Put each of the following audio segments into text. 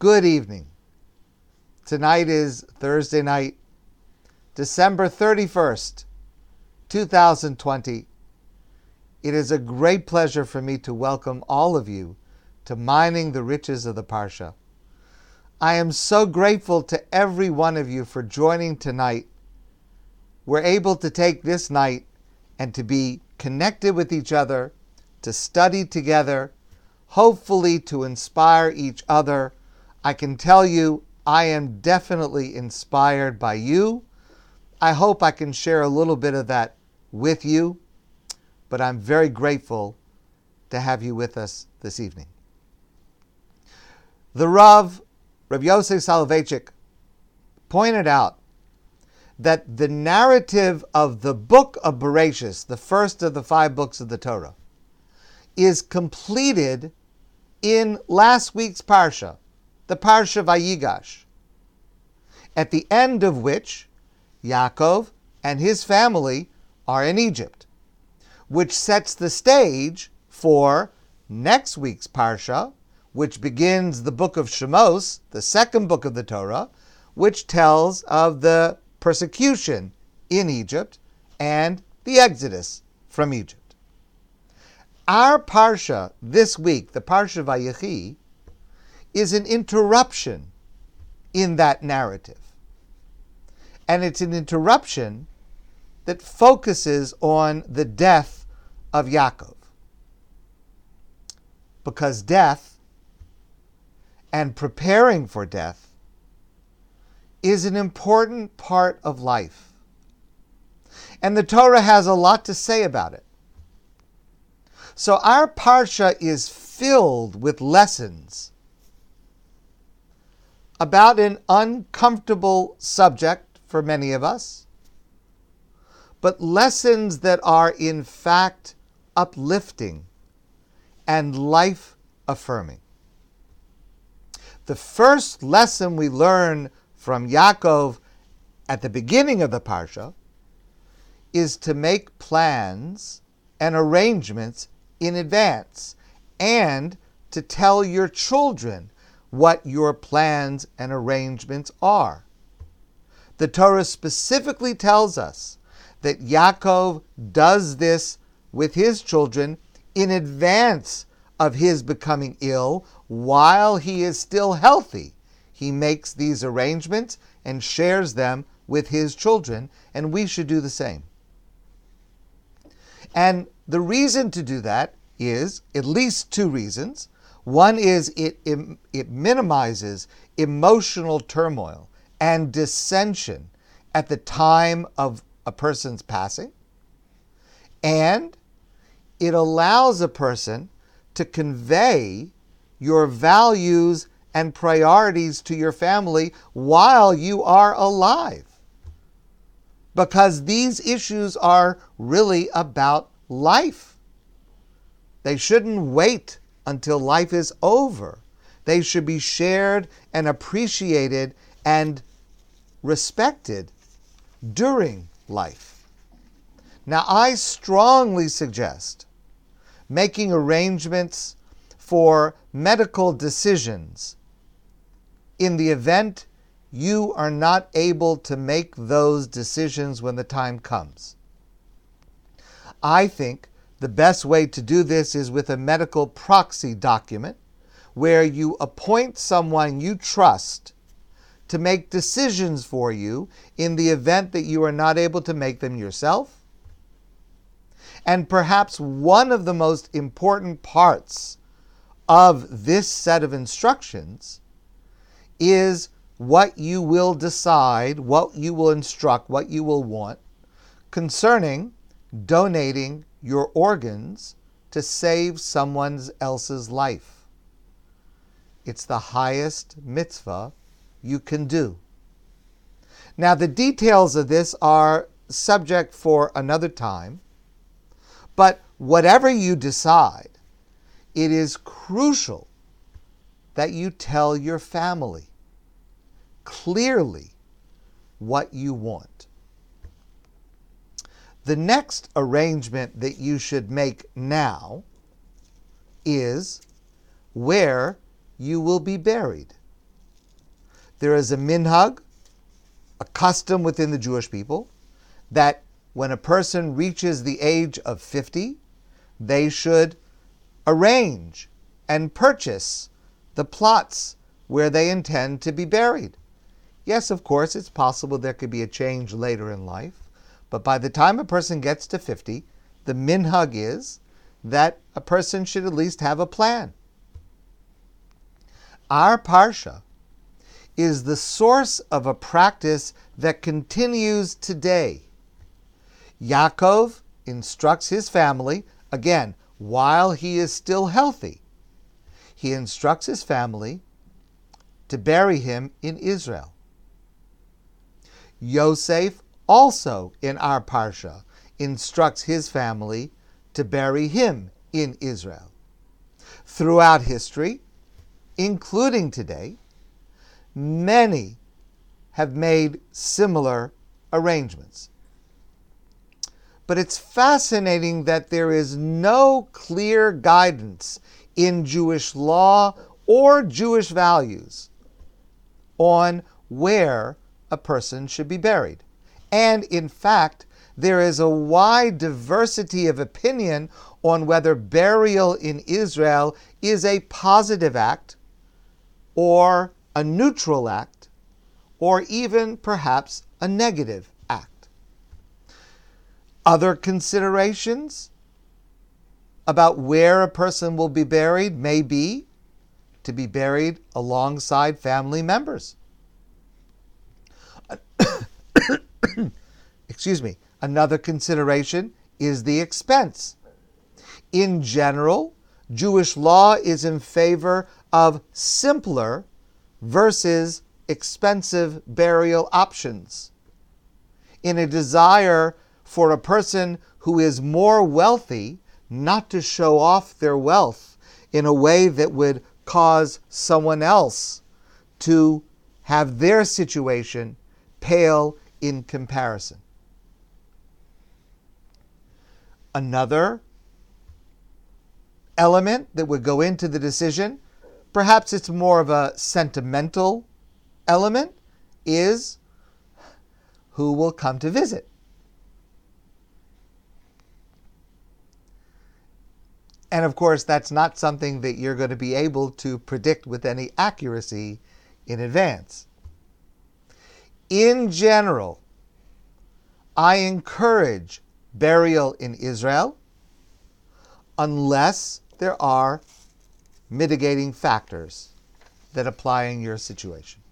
Good evening. Tonight is Thursday night, December 31st, 2020. It is a great pleasure for me to welcome all of you to Mining the Riches of the Parsha. I am so grateful to every one of you for joining tonight. We're able to take this night and to be connected with each other, to study together, hopefully to inspire each other. I can tell you, I am definitely inspired by you. I hope I can share a little bit of that with you, but I'm very grateful to have you with us this evening. The Rav Rabbi Yosef Soloveitchik pointed out that the narrative of the book of Bereshis, the first of the five books of the Torah, is completed in last week's parsha, the parsha Vayigash, at the end of which Yaakov and his family are in Egypt, which sets the stage for next week's parsha, which begins the book of Shemos, the second book of the Torah, which tells of the persecution in Egypt and the exodus from Egypt. Our parsha this week, the parsha Vayechi, is an interruption in that narrative. And it's an interruption that focuses on the death of Yaakov. Because death and preparing for death is an important part of life. And the Torah has a lot to say about it. So our parsha is filled with lessons about an uncomfortable subject for many of us, but lessons that are in fact uplifting and life affirming. The first lesson we learn from Yaakov at the beginning of the Parsha is to make plans and arrangements in advance and to tell your children what your plans and arrangements are. The Torah specifically tells us that Yaakov does this with his children in advance of his becoming ill while he is still healthy. He makes these arrangements and shares them with his children, and we should do the same. And the reason to do that is at least two reasons. One is it, it, minimizes emotional turmoil and dissension at the time of a person's passing, and it allows a person to convey your values and priorities to your family while you are alive. Because these issues are really about life. They shouldn't wait until life is over. They should be shared and appreciated and respected during life. Now, I strongly suggest making arrangements for medical decisions in the event you are not able to make those decisions when the time comes. I think the best way to do this is with a medical proxy document where you appoint someone you trust to make decisions for you in the event that you are not able to make them yourself. And perhaps one of the most important parts of this set of instructions is what you will decide, what you will instruct, what you will want concerning donating your organs to save someone else's life. It's the highest mitzvah you can do. Now, the details of this are subject for another time. But whatever you decide, it is crucial that you tell your family clearly what you want. The next arrangement that you should make now is where you will be buried. there is a minhag, a custom within the Jewish people, that when a person reaches the age of 50, they should arrange and purchase the plots where they intend to be buried. Yes, of course, it's possible there could be a change later in life, but by the time a person gets to 50, the minhag is that a person should at least have a plan. Our parsha is the source of a practice that continues today. Yaakov instructs his family, again, while he is still healthy, he instructs his family to bury him in Israel. Yosef also in our parsha instructs his family to bury him in Israel. Throughout history, including today, many have made similar arrangements. But it's fascinating that there is no clear guidance in Jewish law or Jewish values on where a person should be buried. And in fact, there is a wide diversity of opinion on whether burial in Israel is a positive act or a neutral act or even perhaps a negative act. Other considerations about where a person will be buried may be to be buried alongside family members. Excuse me. Another consideration is the expense. In general, Jewish law is in favor of simpler versus expensive burial options. In a desire for a person who is more wealthy not to show off their wealth in a way that would cause someone else to have their situation pale in comparison. Another element that would go into the decision, perhaps it's more of a sentimental element, is who will come to visit. And of course, that's not something that you're going to be able to predict with any accuracy in advance. In general, I encourage burial in Israel unless there are mitigating factors that apply in your situation.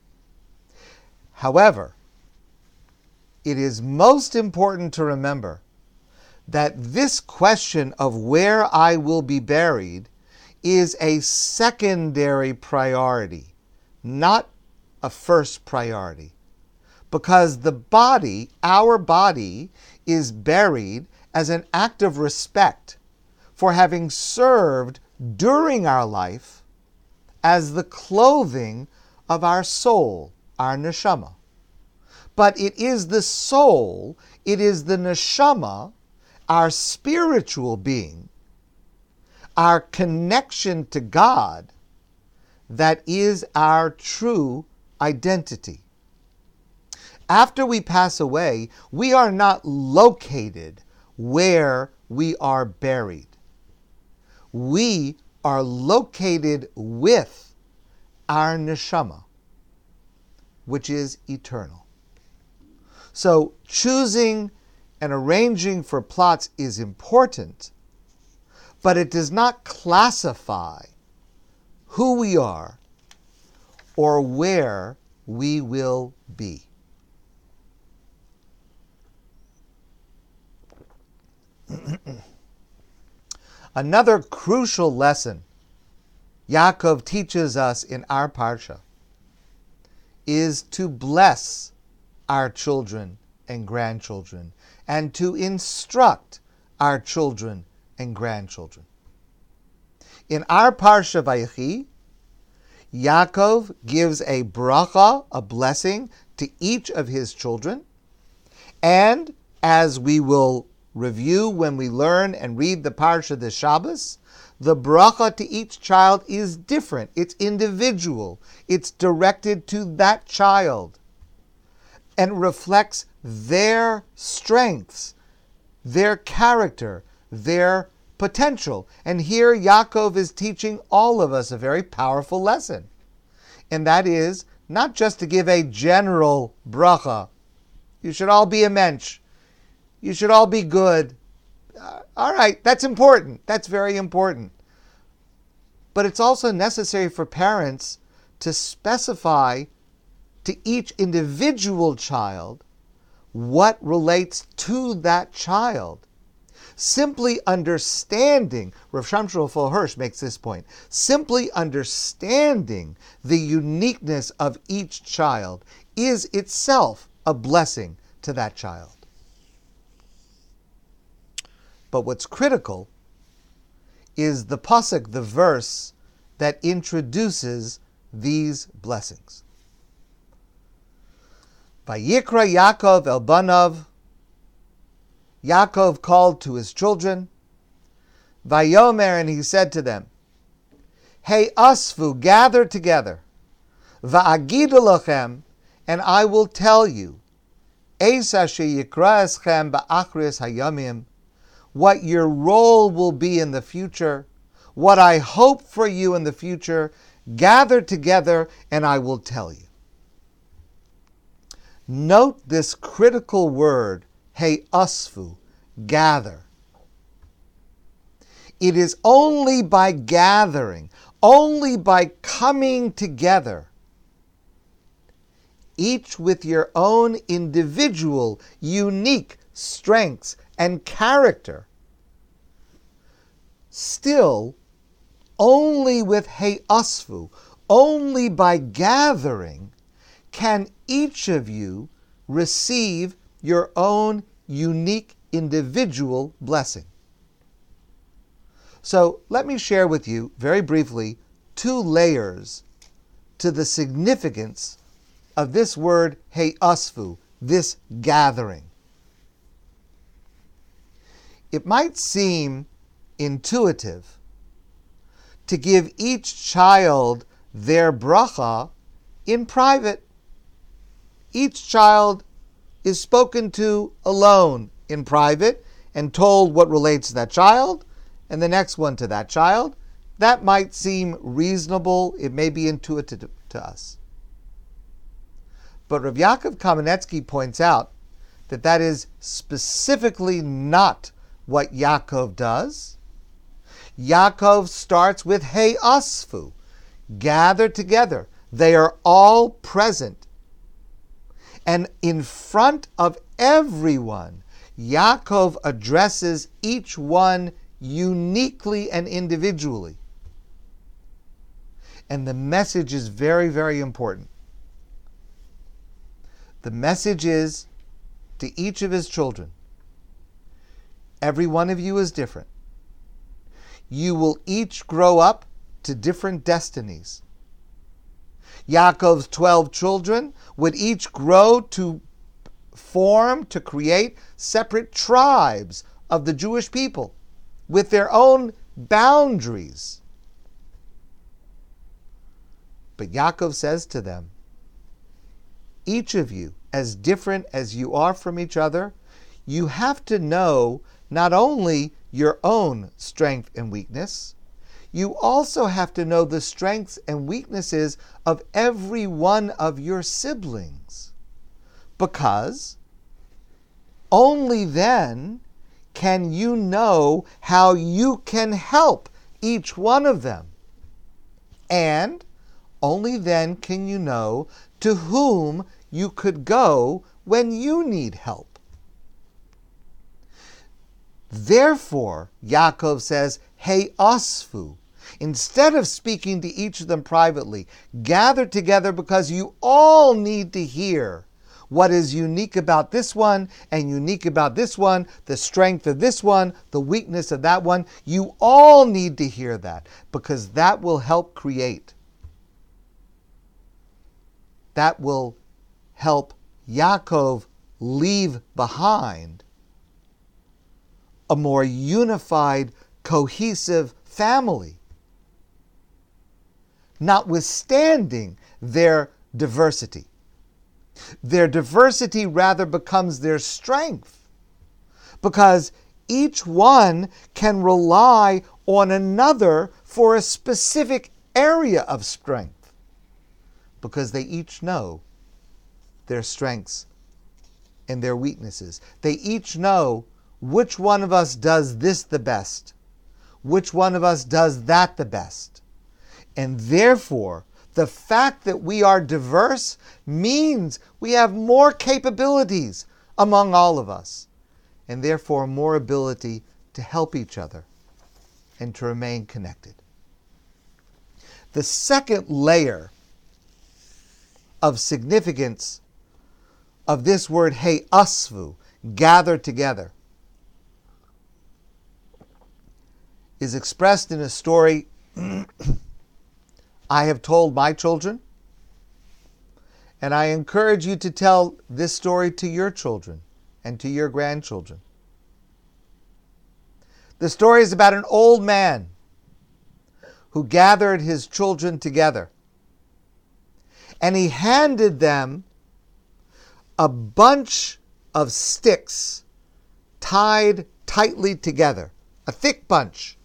However, it is most important to remember that this question of where I will be buried is a secondary priority, not a first priority. Because the body, our body, is buried as an act of respect for having served during our life as the clothing of our soul, our neshama. But it is the soul, it is the neshama our spiritual being, our connection to God, that is our true identity. After we pass away, we are not located where we are buried. We are located with our neshama, which is eternal. So choosing and arranging for plots is important, but it does not classify who we are or where we will be. Another crucial lesson Yaakov teaches us in our parsha is to bless our children and grandchildren and to instruct our children and grandchildren. In our Parsha Vayechi, Yaakov gives a bracha, a blessing, to each of his children, and as we will review when we learn and read the Parsha this Shabbos, The bracha to each child is different. It's individual. It's directed to that child and reflects their strengths, their character, their potential. And here Yaakov is teaching all of us a very powerful lesson. And that is not just to give a general bracha. You should all be a mensch. You should all be good. Uh, all right, that's important. That's very important. But it's also necessary for parents to specify to each individual child what relates to that child. Simply understanding, Rav Shamshul Hirsch makes this point, simply understanding the uniqueness of each child is itself a blessing to that child. But what's critical is the pasuk, the verse that introduces these blessings. Vayikra Yaakov el Banav. Yaakov called to his children. Vayomer, and he said to them, He'asfu, gather together. Va'agidalachem, and I will tell you, Esa sheyikra eschem ba'achris hayamim, what your role will be in the future, what I hope for you in the future. Gather together, and I will tell you. Note this critical word, He'asfu, gather. It is only by gathering, only by coming together, each with your own individual, unique strengths and character, still only with He'asfu, only by gathering, can each of you receive your own unique individual blessing. So let me share with you very briefly two layers to the significance of this word He'asfu, this gathering. It might seem intuitive to give each child their bracha in private. Each child is spoken to alone in private and told what relates to that child, and the next one to that child. That might seem reasonable, it may be intuitive to us. But Rav Yaakov Kamenetsky points out that that is specifically not what Yaakov does. Yaakov starts with He'asfu, gather together. They are all present. And in front of everyone, Yaakov addresses each one uniquely and individually. And the message is very, very important. The message is to each of his children every one of you is different you will each grow up to different destinies. Yaakov's 12 children would each grow to form, to create separate tribes of the Jewish people with their own boundaries. But Yaakov says to them, each of you, as different as you are from each other, you have to know not only your own strength and weakness, you also have to know the strengths and weaknesses of every one of your siblings. Because only then can you know how you can help each one of them. And only then can you know to whom you could go when you need help. Therefore, Yaakov says, He'asfu. Instead of speaking to each of them privately, gather together because you all need to hear what is unique about this one and unique about this one, the strength of this one, the weakness of that one. You all need to hear that because that will help create. That will help Yaakov leave behind a more unified, cohesive family, notwithstanding their diversity. Their diversity rather becomes their strength because each one can rely on another for a specific area of strength because they each know their strengths and their weaknesses. They each know which one of us does this the best, which one of us does that the best. And therefore, the fact that we are diverse means we have more capabilities among all of us, and therefore more ability to help each other and to remain connected. The second layer of significance of this word hey asvu, gather together, is expressed in a story I have told my children, and I encourage you to tell this story to your children and to your grandchildren. The story is about an old man who gathered his children together and he handed them a bunch of sticks tied tightly together, a thick bunch.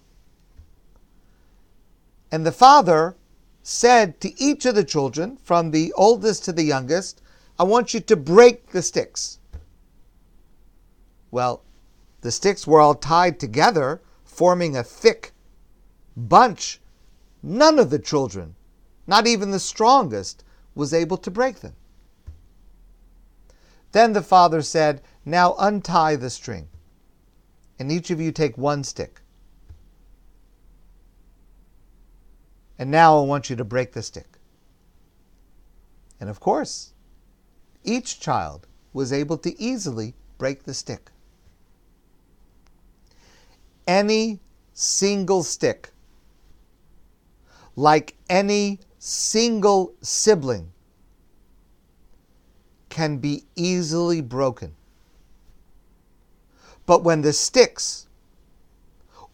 And the father said to each of the children, from the oldest to the youngest, I want you to break the sticks. Well, the sticks were all tied together, forming a thick bunch. None of the children, not even the strongest, was able to break them. Then the father said, Now untie the string, and each of you take one stick. And now I want you to break the stick. And of course, each child was able to easily break the stick. Any single stick, like any single sibling, can be easily broken. But when the sticks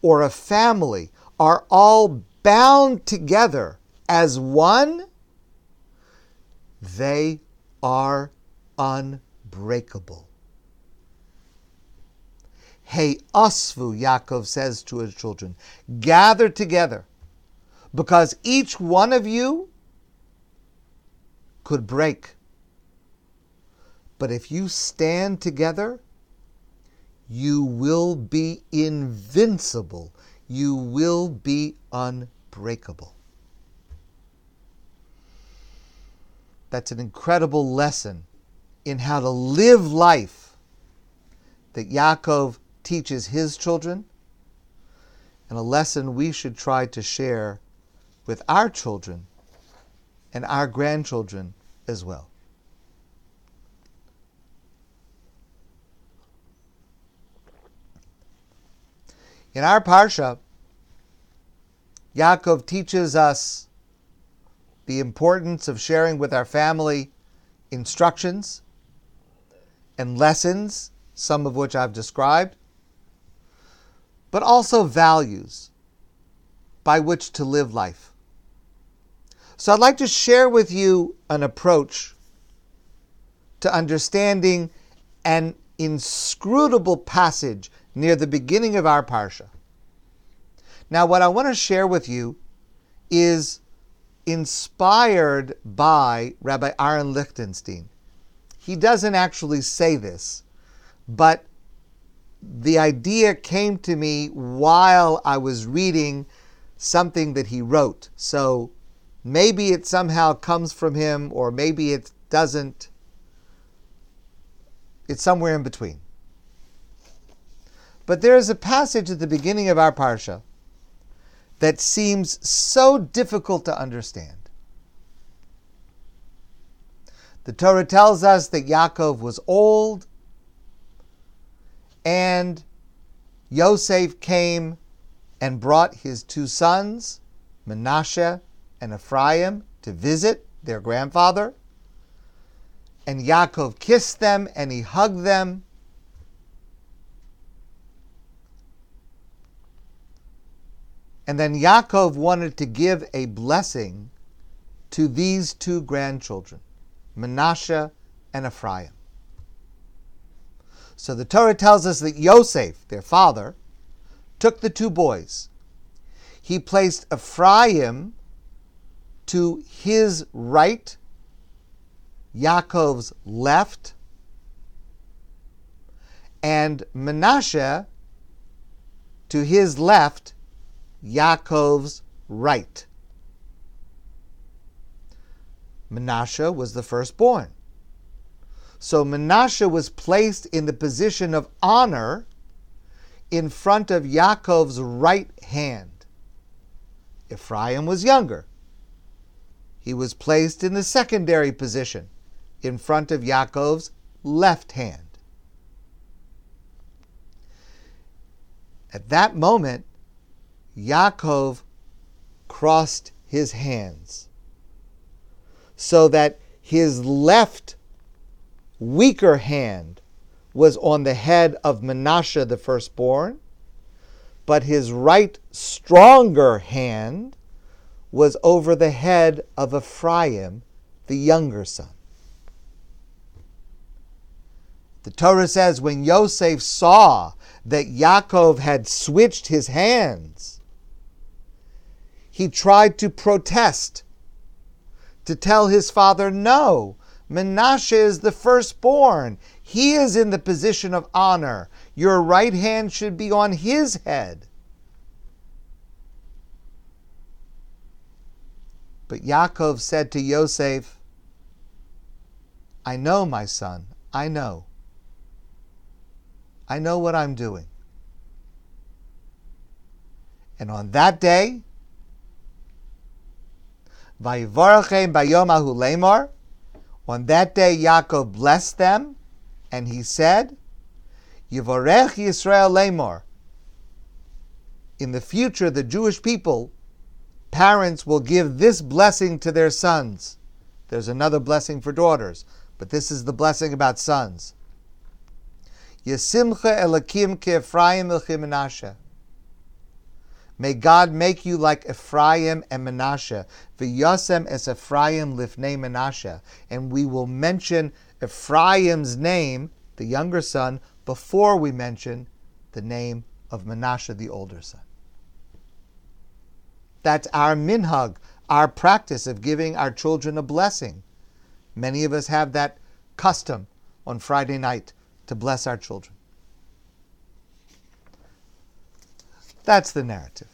or a family are all bound together as one, they are unbreakable. Hey, Asvu, Yaakov says to his children, gather together, because each one of you could break. But if you stand together, you will be invincible you will be unbreakable. That's an incredible lesson in how to live life that Yaakov teaches his children, and a lesson we should try to share with our children and our grandchildren as well. In our Parsha, Yaakov teaches us the importance of sharing with our family instructions and lessons, some of which I've described, but also values by which to live life. So I'd like to share with you an approach to understanding an inscrutable passage near the beginning of our Parsha. Now, what I want to share with you is inspired by Rabbi Aaron Lichtenstein. He doesn't actually say this, but the idea came to me while I was reading something that he wrote. So maybe it somehow comes from him, or maybe it doesn't. It's somewhere in between. But there is a passage at the beginning of our parsha that seems so difficult to understand. The Torah tells us that Yaakov was old and Yosef came and brought his two sons, Menashe and Ephraim, to visit their grandfather. And Yaakov kissed them and he hugged them And then Yaakov wanted to give a blessing to these two grandchildren, Menashe and Ephraim. So the Torah tells us that Yosef, their father, took the two boys. He placed Ephraim to his right, Yaakov's left, and Menashe to his left, Yaakov's right. Menashe was the firstborn. So Menashe was placed in the position of honor in front of Yaakov's right hand. Ephraim was younger. He was placed in the secondary position in front of Yaakov's left hand. At that moment, Yaakov crossed his hands so that his left weaker hand was on the head of Menashe the firstborn, but his right stronger hand was over the head of Ephraim, the younger son. The Torah says when Yosef saw that Yaakov had switched his hands, he tried to protest, to tell his father, no, Menashe is the firstborn. He is in the position of honor. Your right hand should be on his head. But Yaakov said to Yosef, I know, my son, I know. I know what I'm doing. And on that day, Lemar, on that day Yaakov blessed them, and he said, Yivorech Yisrael lemar. In the future, the Jewish people, parents will give this blessing to their sons. There's another blessing for daughters, but this is the blessing about sons. Yesimcha Elokim ke'Ephraim Menashe. May God make you like Ephraim and Menashe. V'yasem es Ephraim lifnei Menashe. And we will mention Ephraim's name, the younger son, before we mention the name of Menashe, the older son. That's our minhag, our practice of giving our children a blessing. Many of us have that custom on Friday night to bless our children. That's the narrative.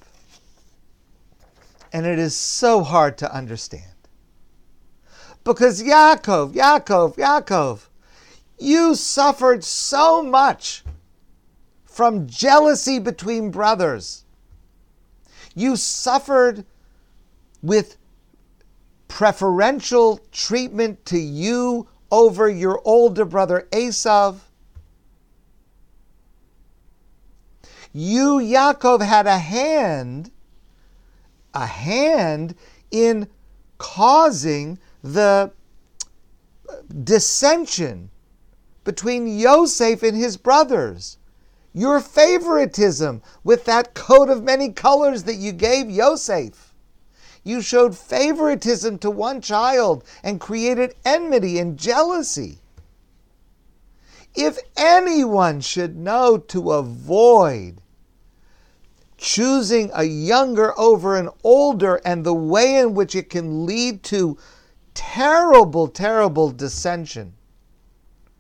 And it is so hard to understand. Because Yaakov, Yaakov, Yaakov, you suffered so much from jealousy between brothers. You suffered with preferential treatment to you over your older brother Esav. You, Yaakov, had a hand, a hand in causing the dissension between Yosef and his brothers. Your favoritism with that coat of many colors that you gave Yosef. You showed favoritism to one child and created enmity and jealousy. If anyone should know to avoid choosing a younger over an older and the way in which it can lead to terrible, terrible dissension.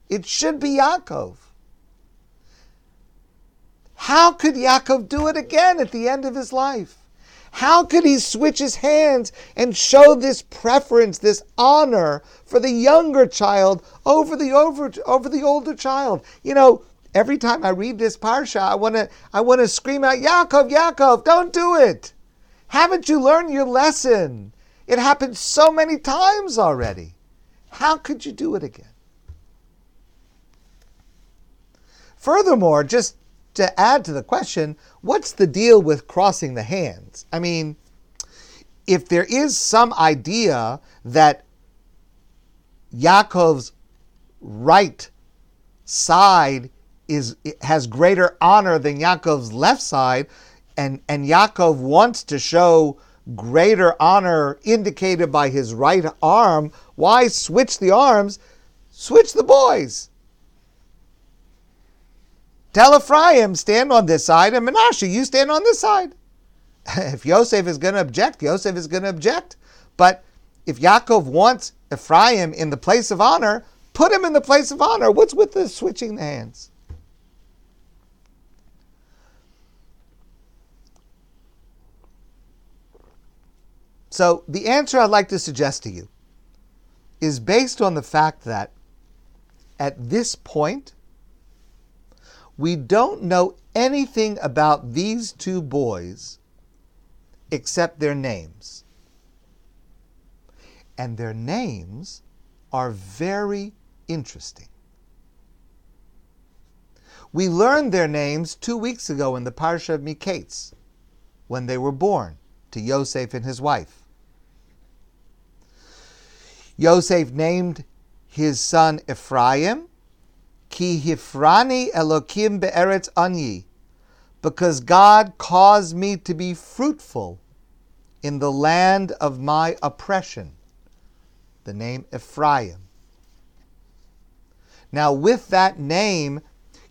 It should be Yaakov. How could Yaakov do it again at the end of his life? How could he switch his hands and show this preference, this honor for the younger child over the over, over the older child? You know, Every time I read this parsha, I want to I want to scream out, Yaakov, Yaakov, don't do it. Haven't you learned your lesson? It happened so many times already. How could you do it again? Furthermore, just to add to the question, what's the deal with crossing the hands? I mean, if there is some idea that Yaakov's right side is has greater honor than Yaakov's left side, and, and Yaakov wants to show greater honor indicated by his right arm, why switch the arms? Switch the boys. Tell Ephraim, stand on this side, and Menashe, you stand on this side. if Yosef is going to object, Yosef is going to object. But if Yaakov wants Ephraim in the place of honor, put him in the place of honor. What's with the switching the hands? So, the answer I'd like to suggest to you is based on the fact that at this point, we don't know anything about these two boys except their names. And their names are very interesting. We learned their names two weeks ago in the Parsha of Miketz, when they were born to Yosef and his wife. Yosef named his son Ephraim, Ki Hifrani Elokim Be'eretz Anyi, because God caused me to be fruitful in the land of my oppression. The name Ephraim. Now, with that name,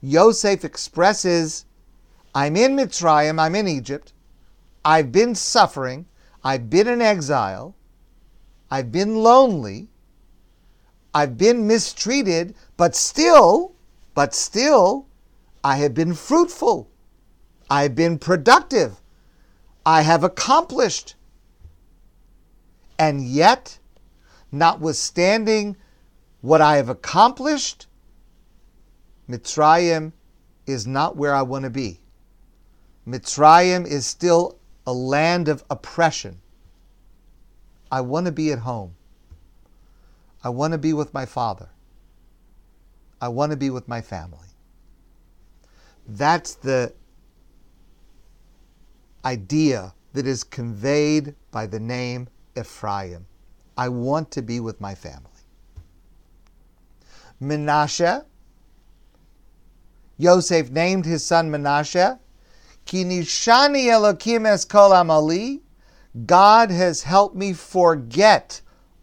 Yosef expresses I'm in Mitzrayim, I'm in Egypt, I've been suffering, I've been in exile, I've been lonely, I've been mistreated, but still, but still, I have been fruitful. I've been productive. I have accomplished. And yet, notwithstanding what I have accomplished, Mitzrayim is not where I want to be. Mitzrayim is still a land of oppression. I want to be at home. I want to be with my father. I want to be with my family. That's the idea that is conveyed by the name Ephraim. I want to be with my family. Menashe, Yosef named his son Menashe, Kinishani Elokim es kol amali, God has helped me forget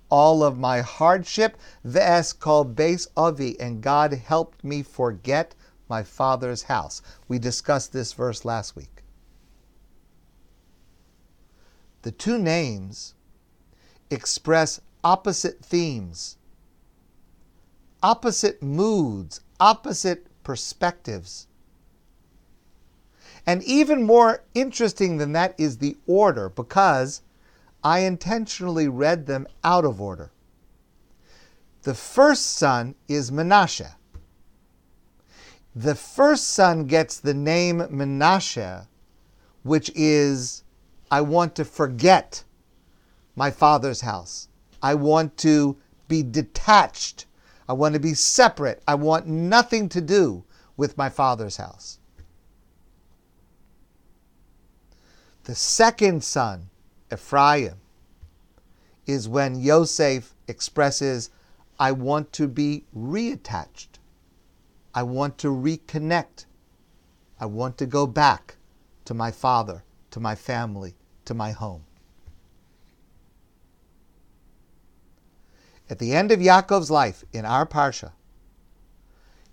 all of my hardship. Ve'es kol beis avi, and God helped me forget my father's house. We discussed this verse last week. The two names express opposite themes, opposite moods, opposite perspectives. And even more interesting than that is the order, because I intentionally read them out of order. The first son is Menashe. The first son gets the name Menashe, which is I want to forget my father's house. I want to be detached. I want to be separate. I want nothing to do with my father's house. The second son, Ephraim, is when Yosef expresses, I want to be reattached. I want to reconnect. I want to go back to my father, to my family, to my home. At the end of Yaakov's life in our Parsha,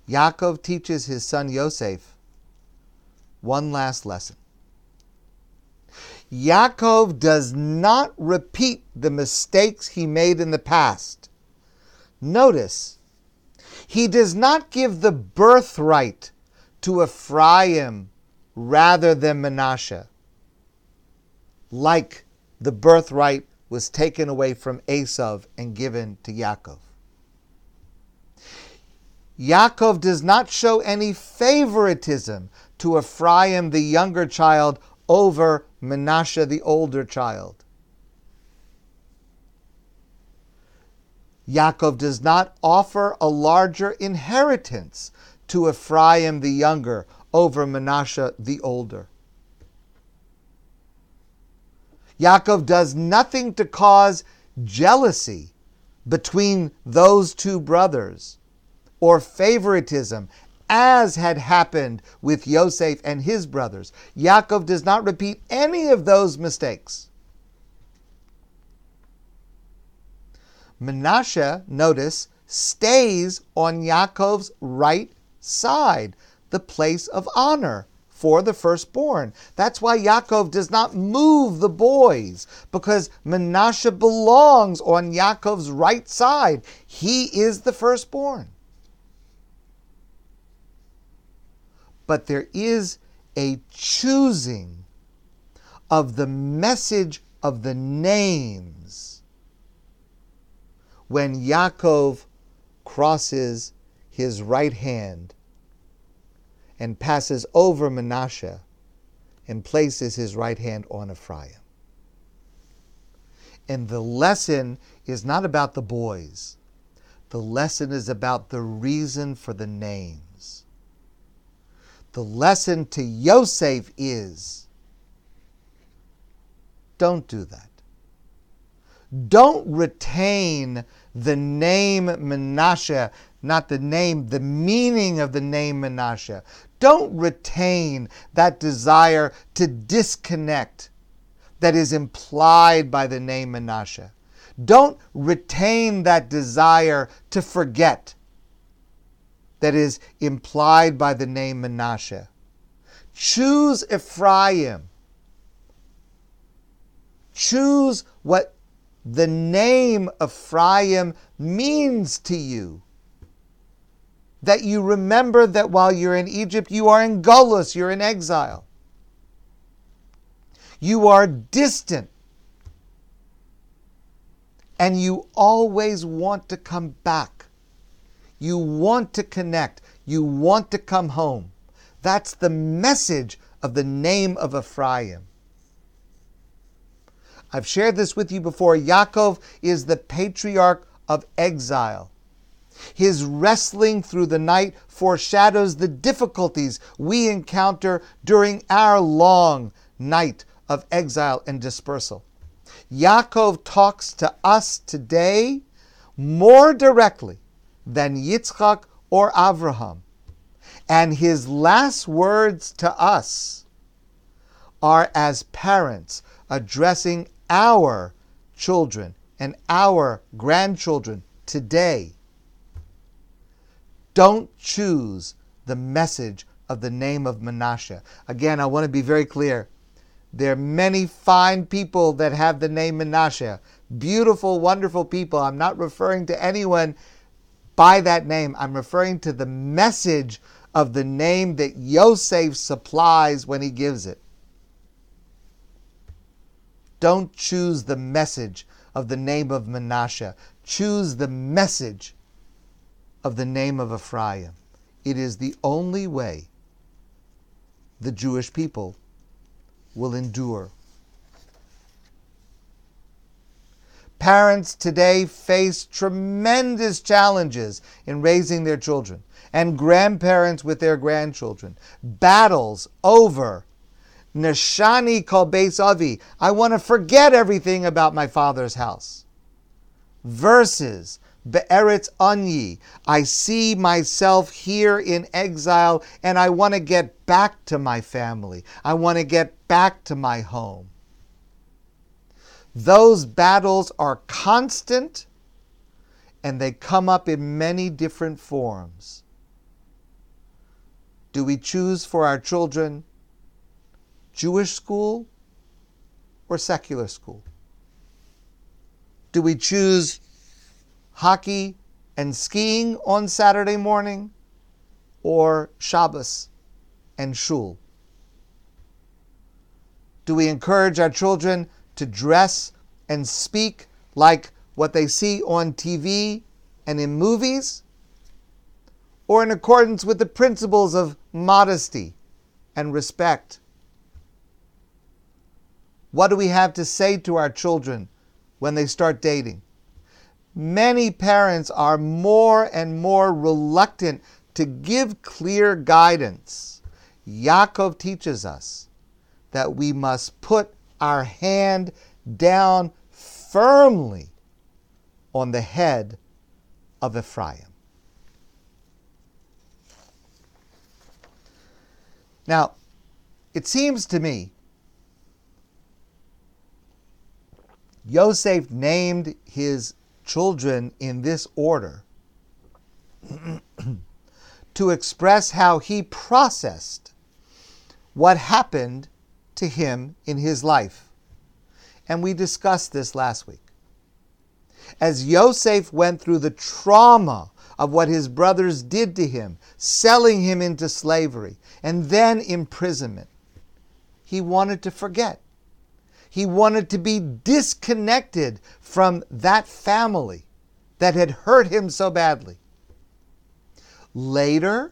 Yaakov teaches his son Yosef one last lesson. Yaakov does not repeat the mistakes he made in the past. Notice, he does not give the birthright to Ephraim rather than Menashe, like the birthright was taken away from Esav and given to Yaakov. Yaakov does not show any favoritism to Ephraim, the younger child, over Menashe, the older child. Yaakov does not offer a larger inheritance to Ephraim the younger over Menashe the older. Yaakov does nothing to cause jealousy between those two brothers or favoritism as had happened with Yosef and his brothers. Yaakov does not repeat any of those mistakes. Menashe, notice, stays on Yaakov's right side, the place of honor for the firstborn. That's why Yaakov does not move the boys, because Menashe belongs on Yaakov's right side. He is the firstborn. But there is a choosing of the message of the names when Yaakov crosses his right hand and passes over Menashe and places his right hand on Ephraim. And the lesson is not about the boys. The lesson is about the reason for the names. The lesson to Yosef is don't do that. Don't retain the name Menashe, not the name, the meaning of the name Menashe. Don't retain that desire to disconnect that is implied by the name Menashe. Don't retain that desire to forget that is implied by the name Menashe. Choose Ephraim. Choose what the name Ephraim means to you. That you remember that while you're in Egypt, you are in Golos, you're in exile. You are distant. And you always want to come back. You want to connect. You want to come home. That's the message of the name of Ephraim. I've shared this with you before. Yaakov is the patriarch of exile. His wrestling through the night foreshadows the difficulties we encounter during our long night of exile and dispersal. Yaakov talks to us today more directly than Yitzchak or Avraham. And his last words to us are as parents addressing our children and our grandchildren today. Don't choose the message of the name of Menashe. Again, I want to be very clear. There are many fine people that have the name Menashe. Beautiful, wonderful people. I'm not referring to anyone by that name. I'm referring to the message of the name that Yosef supplies when he gives it. Don't choose the message of the name of Menashe. Choose the message of the name of Ephraim. It is the only way the Jewish people will endure. Parents today face tremendous challenges in raising their children, and grandparents with their grandchildren. Battles over Neshani kol beis avi. I want to forget everything about my father's house. Verses Be'eretz Anyi. I see myself here in exile and I want to get back to my family. I want to get back to my home. Those battles are constant and they come up in many different forms. Do we choose for our children Jewish school or secular school? Do we choose hockey and skiing on Saturday morning or Shabbos and shul? Do we encourage our children to dress and speak like what they see on TV and in movies? Or in accordance with the principles of modesty and respect what do we have to say to our children when they start dating? Many parents are more and more reluctant to give clear guidance. Yaakov teaches us that we must put our hand down firmly on the head of Ephraim. Now, it seems to me Yosef named his children in this order to express how he processed what happened to him in his life. And we discussed this last week. As Yosef went through the trauma of what his brothers did to him, selling him into slavery, and then imprisonment, he wanted to forget. He wanted to be disconnected from that family that had hurt him so badly. Later,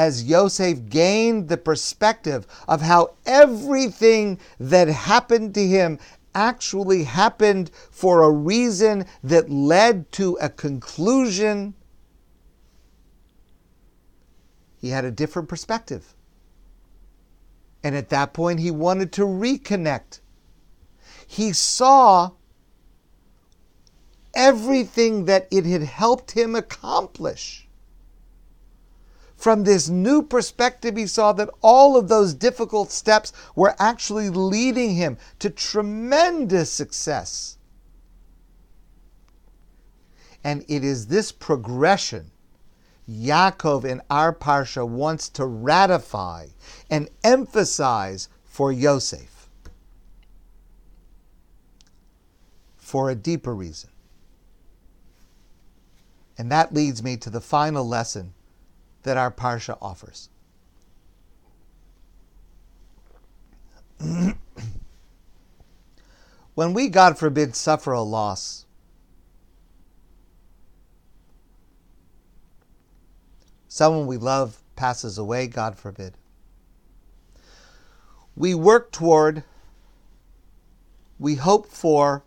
as Yosef gained the perspective of how everything that happened to him actually happened for a reason that led to a conclusion, he had a different perspective. And at that point, he wanted to reconnect. He saw everything that it had helped him accomplish. From this new perspective, he saw that all of those difficult steps were actually leading him to tremendous success. And it is this progression Yaakov in our Parsha wants to ratify and emphasize for Yosef for a deeper reason. And that leads me to the final lesson that our Parsha offers. when we, God forbid, suffer a loss, someone we love passes away, God forbid. We work toward, we hope for,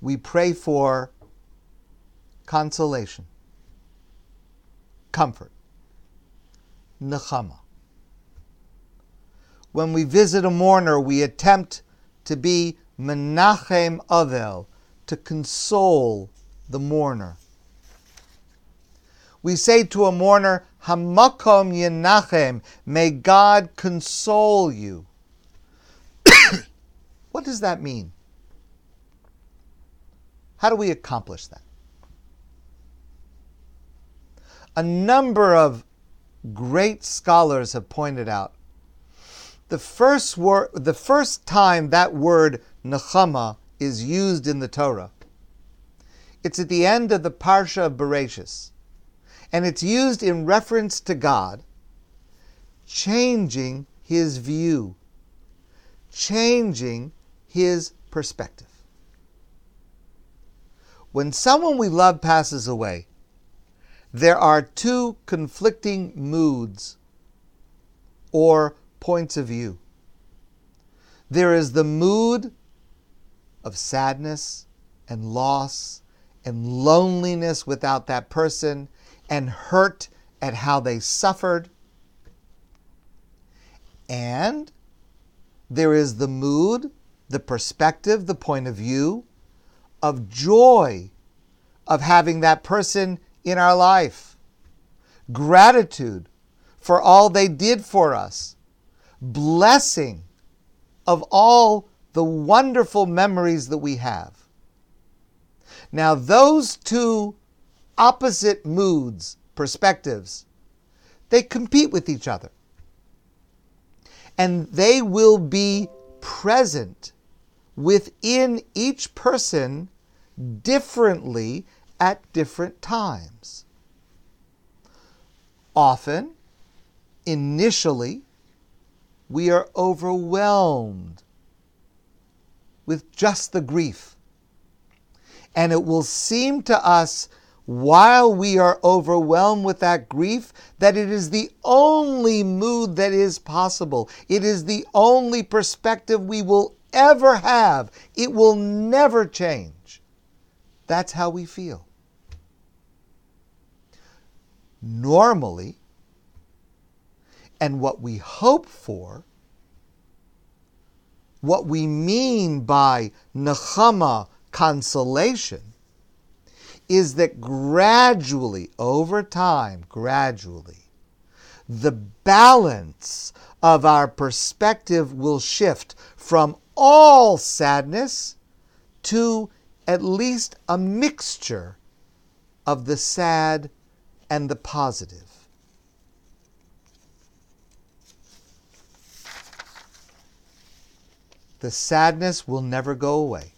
we pray for consolation, comfort, nechama. When we visit a mourner, we attempt to be menachem avel, to console the mourner we say to a mourner, Hamakom yenachem, may God console you. what does that mean? How do we accomplish that? A number of great scholars have pointed out the first word, the first time that word nechama is used in the Torah, it's at the end of the parsha of Bereshis and it's used in reference to God changing his view, changing his perspective. When someone we love passes away, there are two conflicting moods or points of view. There is the mood of sadness and loss and loneliness without that person and hurt at how they suffered. And there is the mood, the perspective, the point of view of joy of having that person in our life, gratitude for all they did for us, blessing of all the wonderful memories that we have. Now, those two opposite moods, perspectives, they compete with each other. And they will be present within each person differently at different times. Often, initially, we are overwhelmed with just the grief. And it will seem to us while we are overwhelmed with that grief, that it is the only mood that is possible. It is the only perspective we will ever have. It will never change. That's how we feel. Normally, and what we hope for, what we mean by nechama, consolation, is that gradually, over time, gradually, the balance of our perspective will shift from all sadness to at least a mixture of the sad and the positive. The sadness will never go away.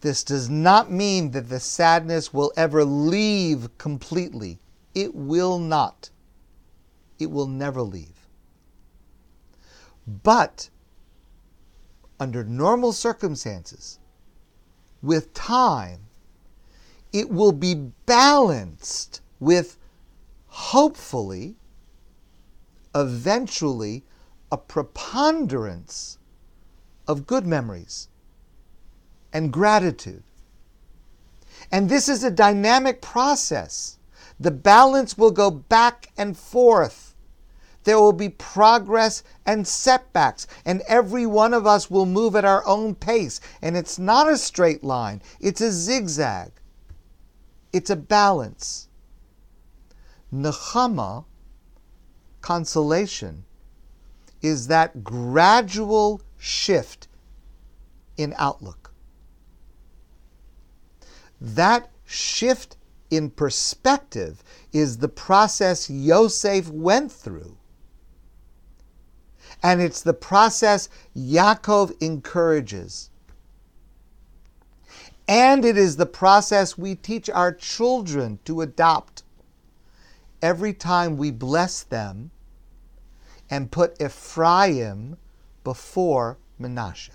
This does not mean that the sadness will ever leave completely. It will not. It will never leave. But under normal circumstances, with time, it will be balanced with hopefully, eventually, a preponderance of good memories and gratitude. And this is a dynamic process. The balance will go back and forth. There will be progress and setbacks, and every one of us will move at our own pace. And it's not a straight line, it's a zigzag, it's a balance. Nechama, consolation, is that gradual shift in outlook. That shift in perspective is the process Yosef went through. And it's the process Yaakov encourages. And it is the process we teach our children to adopt. Every time we bless them and put Ephraim before Menashe.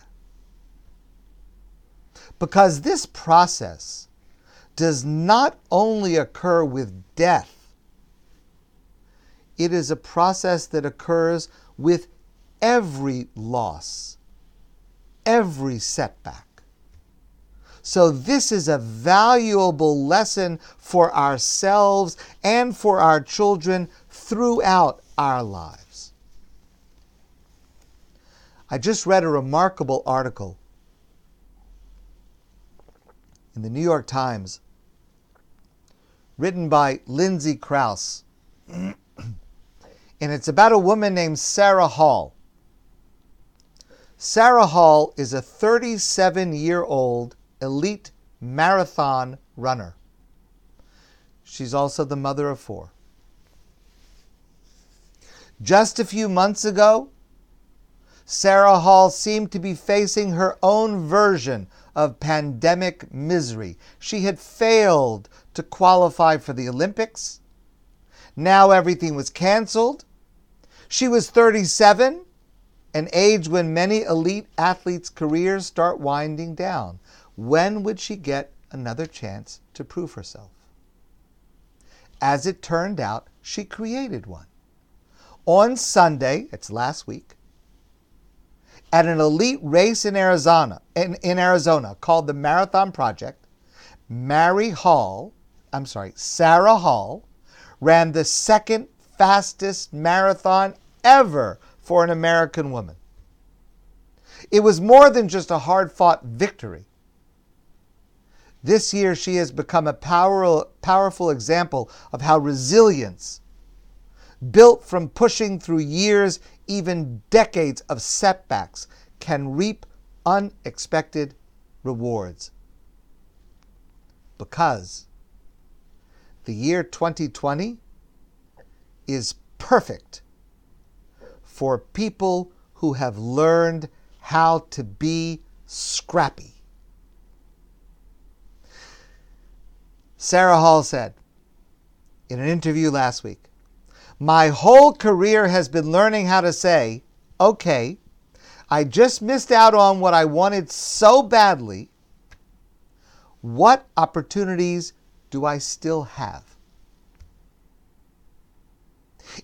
Because this process does not only occur with death, it is a process that occurs with every loss, every setback. So, this is a valuable lesson for ourselves and for our children throughout our lives. I just read a remarkable article in the New York Times written by Lindsay Crouse. and it's about a woman named Sarah Hall. Sarah Hall is a 37 year old elite marathon runner. She's also the mother of four. Just a few months ago, Sarah Hall seemed to be facing her own version of pandemic misery. She had failed to qualify for the Olympics. Now everything was canceled. She was 37, an age when many elite athletes' careers start winding down. When would she get another chance to prove herself? As it turned out, she created one. On Sunday, it's last week, at an elite race in Arizona, in, in Arizona called the Marathon Project, Mary Hall, I'm sorry, Sarah Hall, ran the second fastest marathon ever for an American woman. It was more than just a hard fought victory. This year, she has become a power, powerful example of how resilience, built from pushing through years, even decades of setbacks, can reap unexpected rewards. Because the year 2020 is perfect for people who have learned how to be scrappy. Sarah Hall said in an interview last week My whole career has been learning how to say, okay, I just missed out on what I wanted so badly. What opportunities do I still have?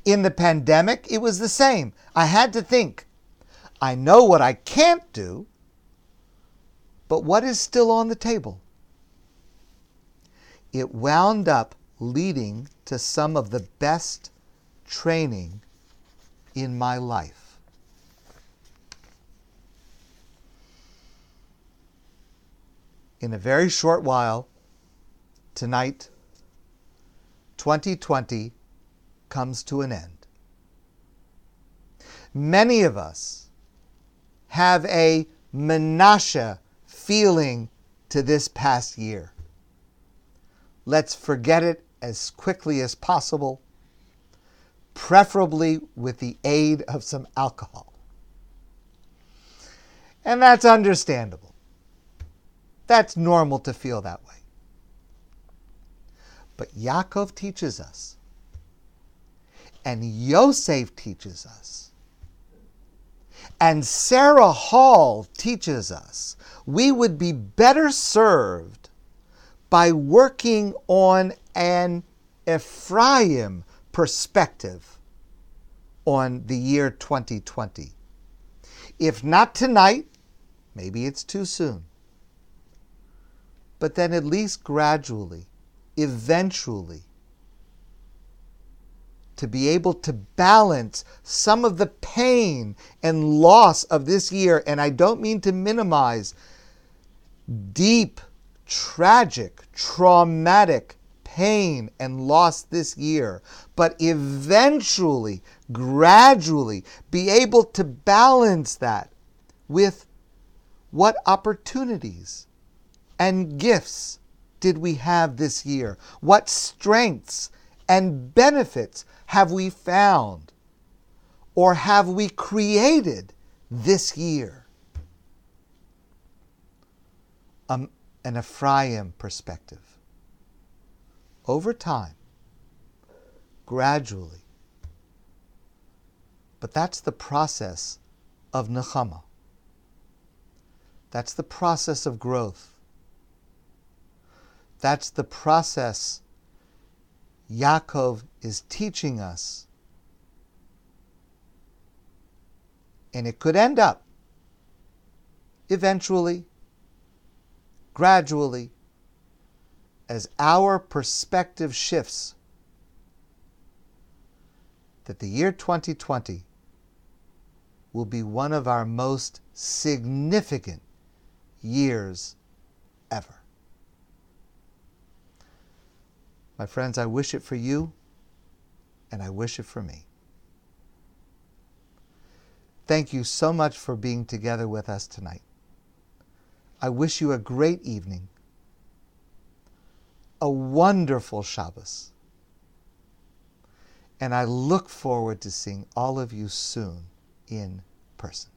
In the pandemic, it was the same. I had to think I know what I can't do, but what is still on the table? It wound up leading to some of the best training in my life. In a very short while, tonight, 2020 comes to an end. Many of us have a Menashe feeling to this past year. Let's forget it as quickly as possible, preferably with the aid of some alcohol. And that's understandable. That's normal to feel that way. But Yaakov teaches us, and Yosef teaches us, and Sarah Hall teaches us, we would be better served by working on an Ephraim perspective on the year 2020. If not tonight, maybe it's too soon. But then at least gradually, eventually, to be able to balance some of the pain and loss of this year. And I don't mean to minimize deep, tragic, traumatic pain and loss this year, but eventually, gradually be able to balance that with what opportunities and gifts did we have this year? What strengths and benefits have we found or have we created this year? Um, an Ephraim perspective. Over time, gradually. But that's the process of Nechama. That's the process of growth. That's the process Yaakov is teaching us. And it could end up eventually, gradually, as our perspective shifts, that the year 2020 will be one of our most significant years ever. My friends, I wish it for you, and I wish it for me. Thank you so much for being together with us tonight. I wish you a great evening, a wonderful Shabbos, and I look forward to seeing all of you soon in person.